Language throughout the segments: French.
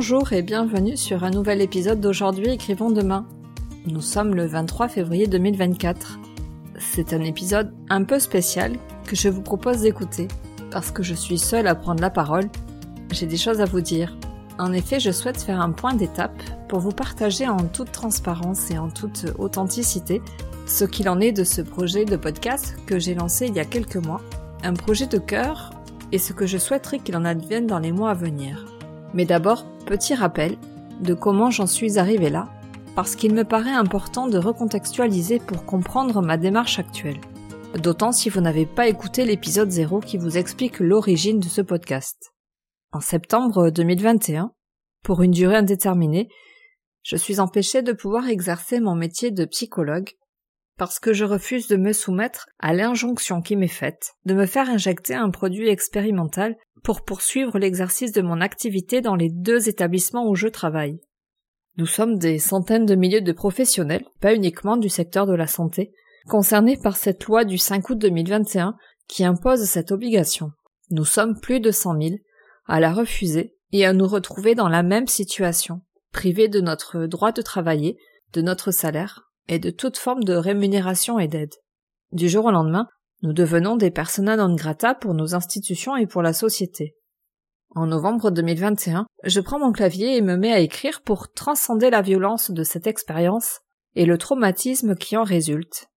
Bonjour et bienvenue sur un nouvel épisode d'aujourd'hui Écrivons demain. Nous sommes le 23 février 2024. C'est un épisode un peu spécial que je vous propose d'écouter parce que je suis seule à prendre la parole. J'ai des choses à vous dire. En effet, je souhaite faire un point d'étape pour vous partager en toute transparence et en toute authenticité ce qu'il en est de ce projet de podcast que j'ai lancé il y a quelques mois. Un projet de cœur et ce que je souhaiterais qu'il en advienne dans les mois à venir. Mais d'abord, petit rappel de comment j'en suis arrivé là, parce qu'il me paraît important de recontextualiser pour comprendre ma démarche actuelle. D'autant si vous n'avez pas écouté l'épisode 0 qui vous explique l'origine de ce podcast. En septembre 2021, pour une durée indéterminée, je suis empêchée de pouvoir exercer mon métier de psychologue parce que je refuse de me soumettre à l'injonction qui m'est faite de me faire injecter un produit expérimental pour poursuivre l'exercice de mon activité dans les deux établissements où je travaille. Nous sommes des centaines de milliers de professionnels, pas uniquement du secteur de la santé, concernés par cette loi du 5 août 2021 qui impose cette obligation. Nous sommes plus de cent mille à la refuser et à nous retrouver dans la même situation, privés de notre droit de travailler, de notre salaire, et de toute forme de rémunération et d'aide. Du jour au lendemain, nous devenons des persona non grata pour nos institutions et pour la société. En novembre 2021, je prends mon clavier et me mets à écrire pour transcender la violence de cette expérience et le traumatisme qui en résulte.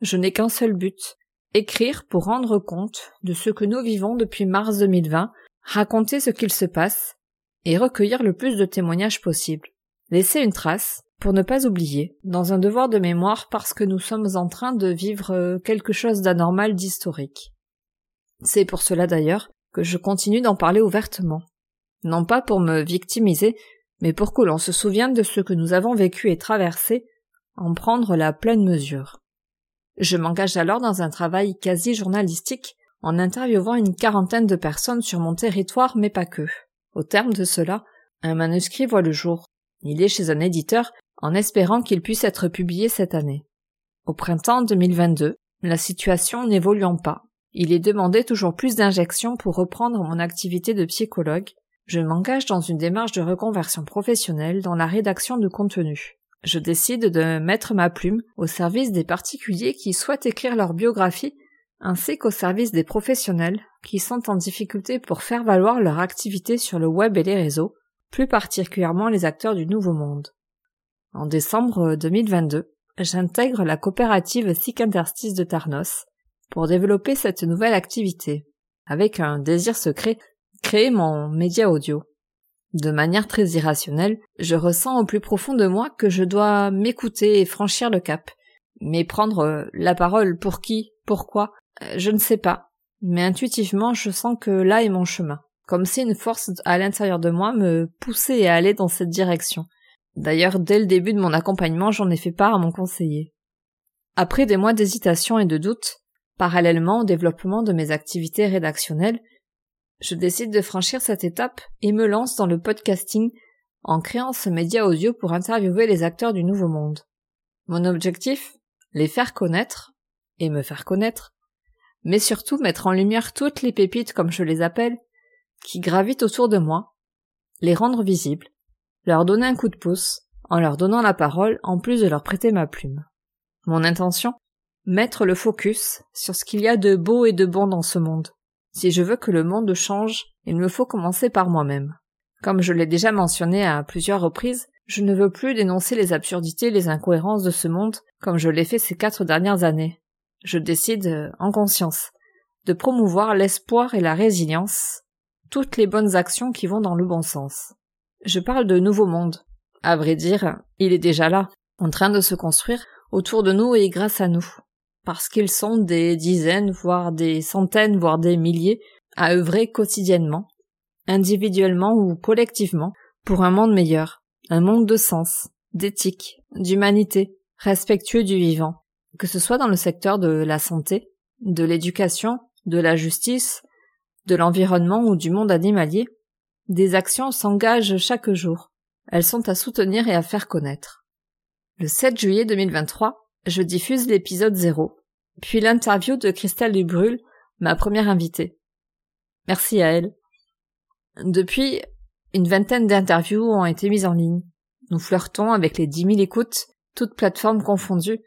Je n'ai qu'un seul but, écrire pour rendre compte de ce que nous vivons depuis mars 2020, raconter ce qu'il se passe et recueillir le plus de témoignages possible. Laisser une trace, pour ne pas oublier, dans un devoir de mémoire parce que nous sommes en train de vivre euh, quelque chose d'anormal d'historique. C'est pour cela d'ailleurs que je continue d'en parler ouvertement. Non pas pour me victimiser, mais pour que l'on se souvienne de ce que nous avons vécu et traversé, en prendre la pleine mesure. Je m'engage alors dans un travail quasi journalistique en interviewant une quarantaine de personnes sur mon territoire, mais pas que. Au terme de cela, un manuscrit voit le jour. Il est chez un éditeur en espérant qu'il puisse être publié cette année. Au printemps 2022, la situation n'évoluant pas, il est demandé toujours plus d'injections pour reprendre mon activité de psychologue. Je m'engage dans une démarche de reconversion professionnelle dans la rédaction de contenu. Je décide de mettre ma plume au service des particuliers qui souhaitent écrire leur biographie ainsi qu'au service des professionnels qui sont en difficulté pour faire valoir leur activité sur le web et les réseaux, plus particulièrement les acteurs du nouveau monde. En décembre 2022, j'intègre la coopérative SIC Interstice de Tarnos pour développer cette nouvelle activité, avec un désir secret, créer mon média audio. De manière très irrationnelle, je ressens au plus profond de moi que je dois m'écouter et franchir le cap. Mais prendre la parole pour qui, pourquoi, je ne sais pas. Mais intuitivement, je sens que là est mon chemin. Comme si une force à l'intérieur de moi me poussait à aller dans cette direction. D'ailleurs, dès le début de mon accompagnement, j'en ai fait part à mon conseiller. Après des mois d'hésitation et de doute, parallèlement au développement de mes activités rédactionnelles, je décide de franchir cette étape et me lance dans le podcasting en créant ce média audio pour interviewer les acteurs du nouveau monde. Mon objectif Les faire connaître, et me faire connaître, mais surtout mettre en lumière toutes les pépites comme je les appelle, qui gravitent autour de moi, les rendre visibles, leur donner un coup de pouce, en leur donnant la parole en plus de leur prêter ma plume. Mon intention? Mettre le focus sur ce qu'il y a de beau et de bon dans ce monde. Si je veux que le monde change, il me faut commencer par moi-même. Comme je l'ai déjà mentionné à plusieurs reprises, je ne veux plus dénoncer les absurdités et les incohérences de ce monde comme je l'ai fait ces quatre dernières années. Je décide, en conscience, de promouvoir l'espoir et la résilience, toutes les bonnes actions qui vont dans le bon sens. Je parle de nouveau monde. À vrai dire, il est déjà là, en train de se construire autour de nous et grâce à nous. Parce qu'ils sont des dizaines, voire des centaines, voire des milliers à œuvrer quotidiennement, individuellement ou collectivement, pour un monde meilleur, un monde de sens, d'éthique, d'humanité, respectueux du vivant, que ce soit dans le secteur de la santé, de l'éducation, de la justice, de l'environnement ou du monde animalier, des actions s'engagent chaque jour. Elles sont à soutenir et à faire connaître. Le 7 juillet 2023, je diffuse l'épisode 0, puis l'interview de Christelle Dubrul, ma première invitée. Merci à elle. Depuis, Une vingtaine d'interviews ont été mises en ligne. Nous flirtons avec les dix mille écoutes, toutes plateformes confondues,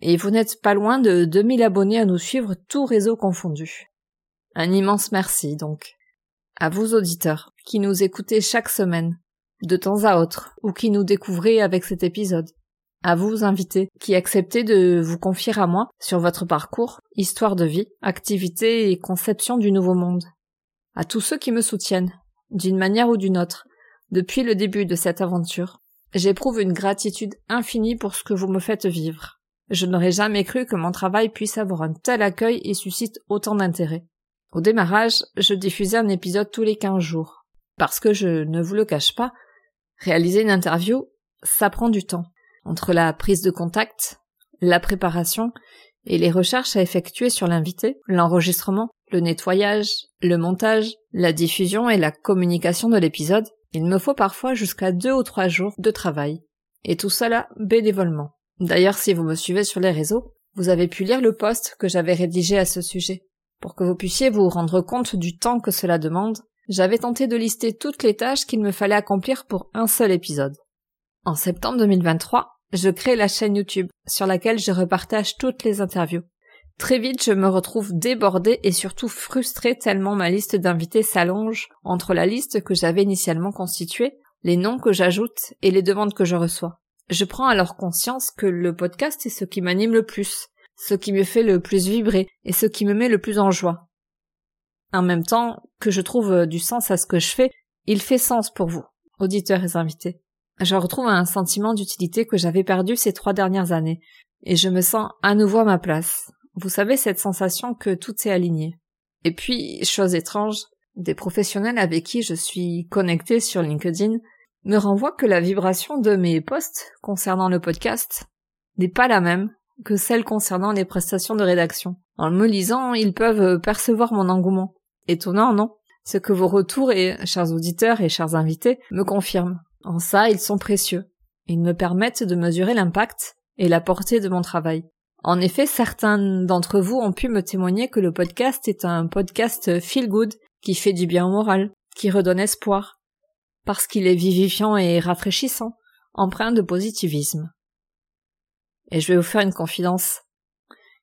et vous n'êtes pas loin de 2000 abonnés à nous suivre, tous réseaux confondus. Un immense merci, donc. À vous auditeurs, qui nous écoutez chaque semaine, de temps à autre, ou qui nous découvrez avec cet épisode. À vous invités, qui acceptez de vous confier à moi sur votre parcours, histoire de vie, activité et conception du nouveau monde. À tous ceux qui me soutiennent, d'une manière ou d'une autre, depuis le début de cette aventure. J'éprouve une gratitude infinie pour ce que vous me faites vivre. Je n'aurais jamais cru que mon travail puisse avoir un tel accueil et suscite autant d'intérêt. Au démarrage, je diffusais un épisode tous les quinze jours. Parce que je ne vous le cache pas, réaliser une interview, ça prend du temps. Entre la prise de contact, la préparation et les recherches à effectuer sur l'invité, l'enregistrement, le nettoyage, le montage, la diffusion et la communication de l'épisode, il me faut parfois jusqu'à deux ou trois jours de travail. Et tout cela bénévolement. D'ailleurs, si vous me suivez sur les réseaux, vous avez pu lire le post que j'avais rédigé à ce sujet. Pour que vous puissiez vous rendre compte du temps que cela demande, j'avais tenté de lister toutes les tâches qu'il me fallait accomplir pour un seul épisode. En septembre 2023, je crée la chaîne YouTube, sur laquelle je repartage toutes les interviews. Très vite, je me retrouve débordée et surtout frustrée tellement ma liste d'invités s'allonge entre la liste que j'avais initialement constituée, les noms que j'ajoute et les demandes que je reçois. Je prends alors conscience que le podcast est ce qui m'anime le plus, ce qui me fait le plus vibrer et ce qui me met le plus en joie. En même temps que je trouve du sens à ce que je fais, il fait sens pour vous, auditeurs et invités. Je retrouve un sentiment d'utilité que j'avais perdu ces trois dernières années, et je me sens à nouveau à ma place. Vous savez cette sensation que tout est aligné. Et puis, chose étrange, des professionnels avec qui je suis connectée sur LinkedIn me renvoie que la vibration de mes posts concernant le podcast n'est pas la même que celle concernant les prestations de rédaction. En me lisant, ils peuvent percevoir mon engouement. Étonnant, non? Ce que vos retours et, chers auditeurs et chers invités, me confirment. En ça, ils sont précieux. Ils me permettent de mesurer l'impact et la portée de mon travail. En effet, certains d'entre vous ont pu me témoigner que le podcast est un podcast feel good qui fait du bien au moral, qui redonne espoir, parce qu'il est vivifiant et rafraîchissant, empreint de positivisme. Et je vais vous faire une confidence.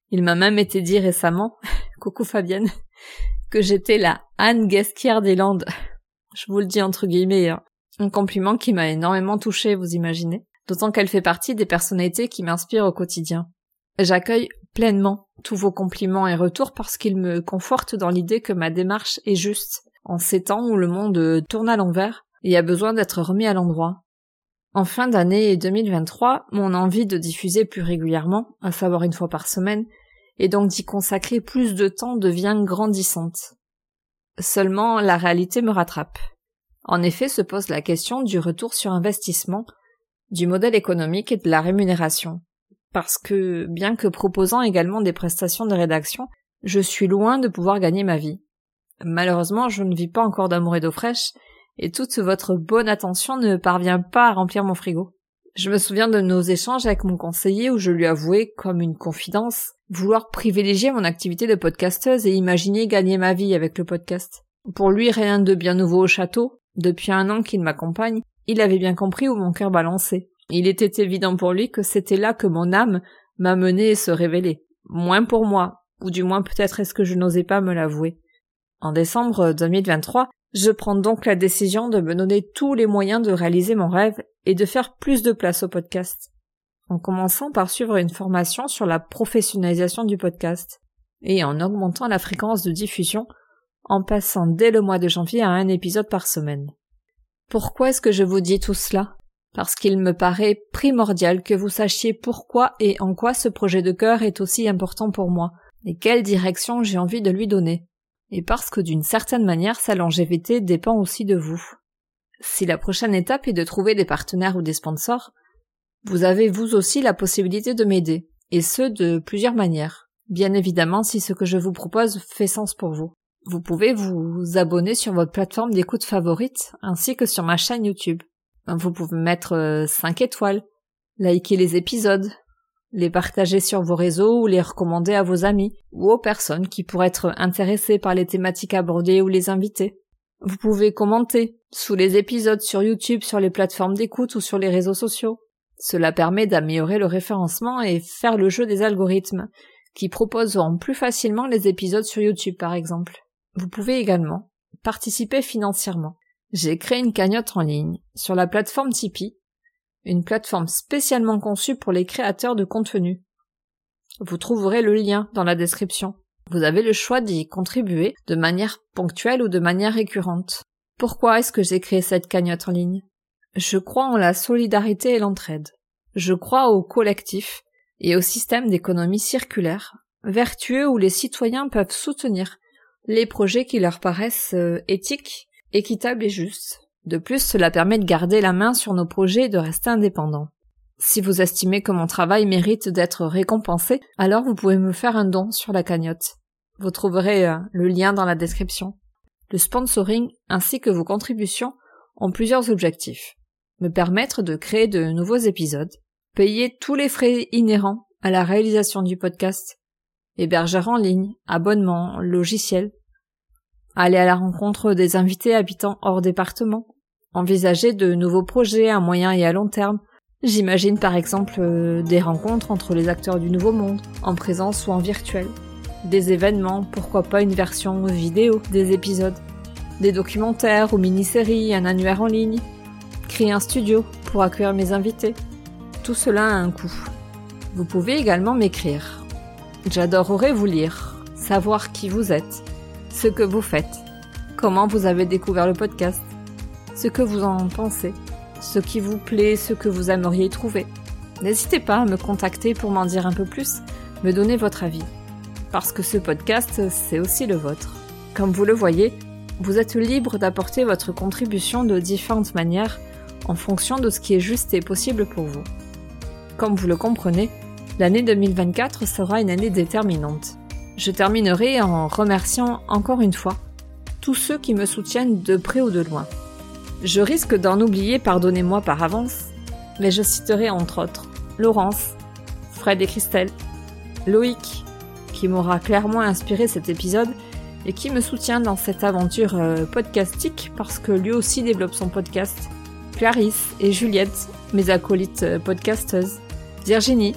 Il m'a même été dit récemment, coucou Fabienne, que j'étais la Anne Gasquière des Landes. Je vous le dis entre guillemets, hein. un compliment qui m'a énormément touché, vous imaginez. D'autant qu'elle fait partie des personnalités qui m'inspirent au quotidien. J'accueille pleinement tous vos compliments et retours parce qu'ils me confortent dans l'idée que ma démarche est juste. En ces temps où le monde tourne à l'envers, et a besoin d'être remis à l'endroit. En fin d'année 2023, mon envie de diffuser plus régulièrement, à savoir une fois par semaine, et donc d'y consacrer plus de temps devient grandissante. Seulement, la réalité me rattrape. En effet, se pose la question du retour sur investissement, du modèle économique et de la rémunération. Parce que, bien que proposant également des prestations de rédaction, je suis loin de pouvoir gagner ma vie. Malheureusement, je ne vis pas encore d'amour et d'eau fraîche, et toute votre bonne attention ne parvient pas à remplir mon frigo. Je me souviens de nos échanges avec mon conseiller où je lui avouais, comme une confidence, vouloir privilégier mon activité de podcasteuse et imaginer gagner ma vie avec le podcast. Pour lui, rien de bien nouveau au château. Depuis un an qu'il m'accompagne, il avait bien compris où mon cœur balançait. Il était évident pour lui que c'était là que mon âme m'a mené et se révélait. Moins pour moi, ou du moins peut-être est-ce que je n'osais pas me l'avouer. En décembre 2023, je prends donc la décision de me donner tous les moyens de réaliser mon rêve et de faire plus de place au podcast. En commençant par suivre une formation sur la professionnalisation du podcast et en augmentant la fréquence de diffusion en passant dès le mois de janvier à un épisode par semaine. Pourquoi est-ce que je vous dis tout cela? Parce qu'il me paraît primordial que vous sachiez pourquoi et en quoi ce projet de cœur est aussi important pour moi, et quelle direction j'ai envie de lui donner et parce que d'une certaine manière sa longévité dépend aussi de vous. Si la prochaine étape est de trouver des partenaires ou des sponsors, vous avez vous aussi la possibilité de m'aider, et ce de plusieurs manières. Bien évidemment si ce que je vous propose fait sens pour vous. Vous pouvez vous abonner sur votre plateforme d'écoute favorite ainsi que sur ma chaîne YouTube. Vous pouvez mettre 5 euh, étoiles, liker les épisodes, les partager sur vos réseaux ou les recommander à vos amis ou aux personnes qui pourraient être intéressées par les thématiques abordées ou les invités. Vous pouvez commenter sous les épisodes sur YouTube, sur les plateformes d'écoute ou sur les réseaux sociaux. Cela permet d'améliorer le référencement et faire le jeu des algorithmes, qui proposeront plus facilement les épisodes sur YouTube par exemple. Vous pouvez également participer financièrement. J'ai créé une cagnotte en ligne sur la plateforme Tipeee, une plateforme spécialement conçue pour les créateurs de contenu. Vous trouverez le lien dans la description. Vous avez le choix d'y contribuer de manière ponctuelle ou de manière récurrente. Pourquoi est-ce que j'ai créé cette cagnotte en ligne? Je crois en la solidarité et l'entraide. Je crois au collectif et au système d'économie circulaire, vertueux où les citoyens peuvent soutenir les projets qui leur paraissent euh, éthiques, équitables et justes. De plus, cela permet de garder la main sur nos projets et de rester indépendants. Si vous estimez que mon travail mérite d'être récompensé, alors vous pouvez me faire un don sur la cagnotte. Vous trouverez euh, le lien dans la description. Le sponsoring ainsi que vos contributions ont plusieurs objectifs. Me permettre de créer de nouveaux épisodes, payer tous les frais inhérents à la réalisation du podcast, hébergeur en ligne, abonnement, logiciel, aller à la rencontre des invités habitant hors département, envisager de nouveaux projets à moyen et à long terme. J'imagine par exemple euh, des rencontres entre les acteurs du Nouveau Monde, en présence ou en virtuel, des événements, pourquoi pas une version vidéo des épisodes, des documentaires ou mini-séries, un annuaire en ligne, créer un studio pour accueillir mes invités. Tout cela a un coût. Vous pouvez également m'écrire J'adorerais vous lire, savoir qui vous êtes, ce que vous faites, comment vous avez découvert le podcast, ce que vous en pensez, ce qui vous plaît, ce que vous aimeriez trouver. N'hésitez pas à me contacter pour m'en dire un peu plus, me donner votre avis. Parce que ce podcast, c'est aussi le vôtre. Comme vous le voyez, vous êtes libre d'apporter votre contribution de différentes manières en fonction de ce qui est juste et possible pour vous. Comme vous le comprenez, L'année 2024 sera une année déterminante. Je terminerai en remerciant encore une fois tous ceux qui me soutiennent de près ou de loin. Je risque d'en oublier, pardonnez-moi par avance, mais je citerai entre autres Laurence, Fred et Christelle, Loïc, qui m'aura clairement inspiré cet épisode et qui me soutient dans cette aventure euh, podcastique parce que lui aussi développe son podcast, Clarisse et Juliette, mes acolytes euh, podcasteuses, Virginie,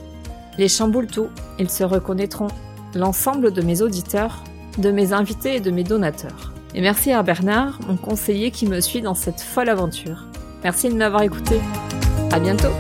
les chamboule tout, ils se reconnaîtront. L'ensemble de mes auditeurs, de mes invités et de mes donateurs. Et merci à Bernard, mon conseiller qui me suit dans cette folle aventure. Merci de m'avoir écouté. À bientôt!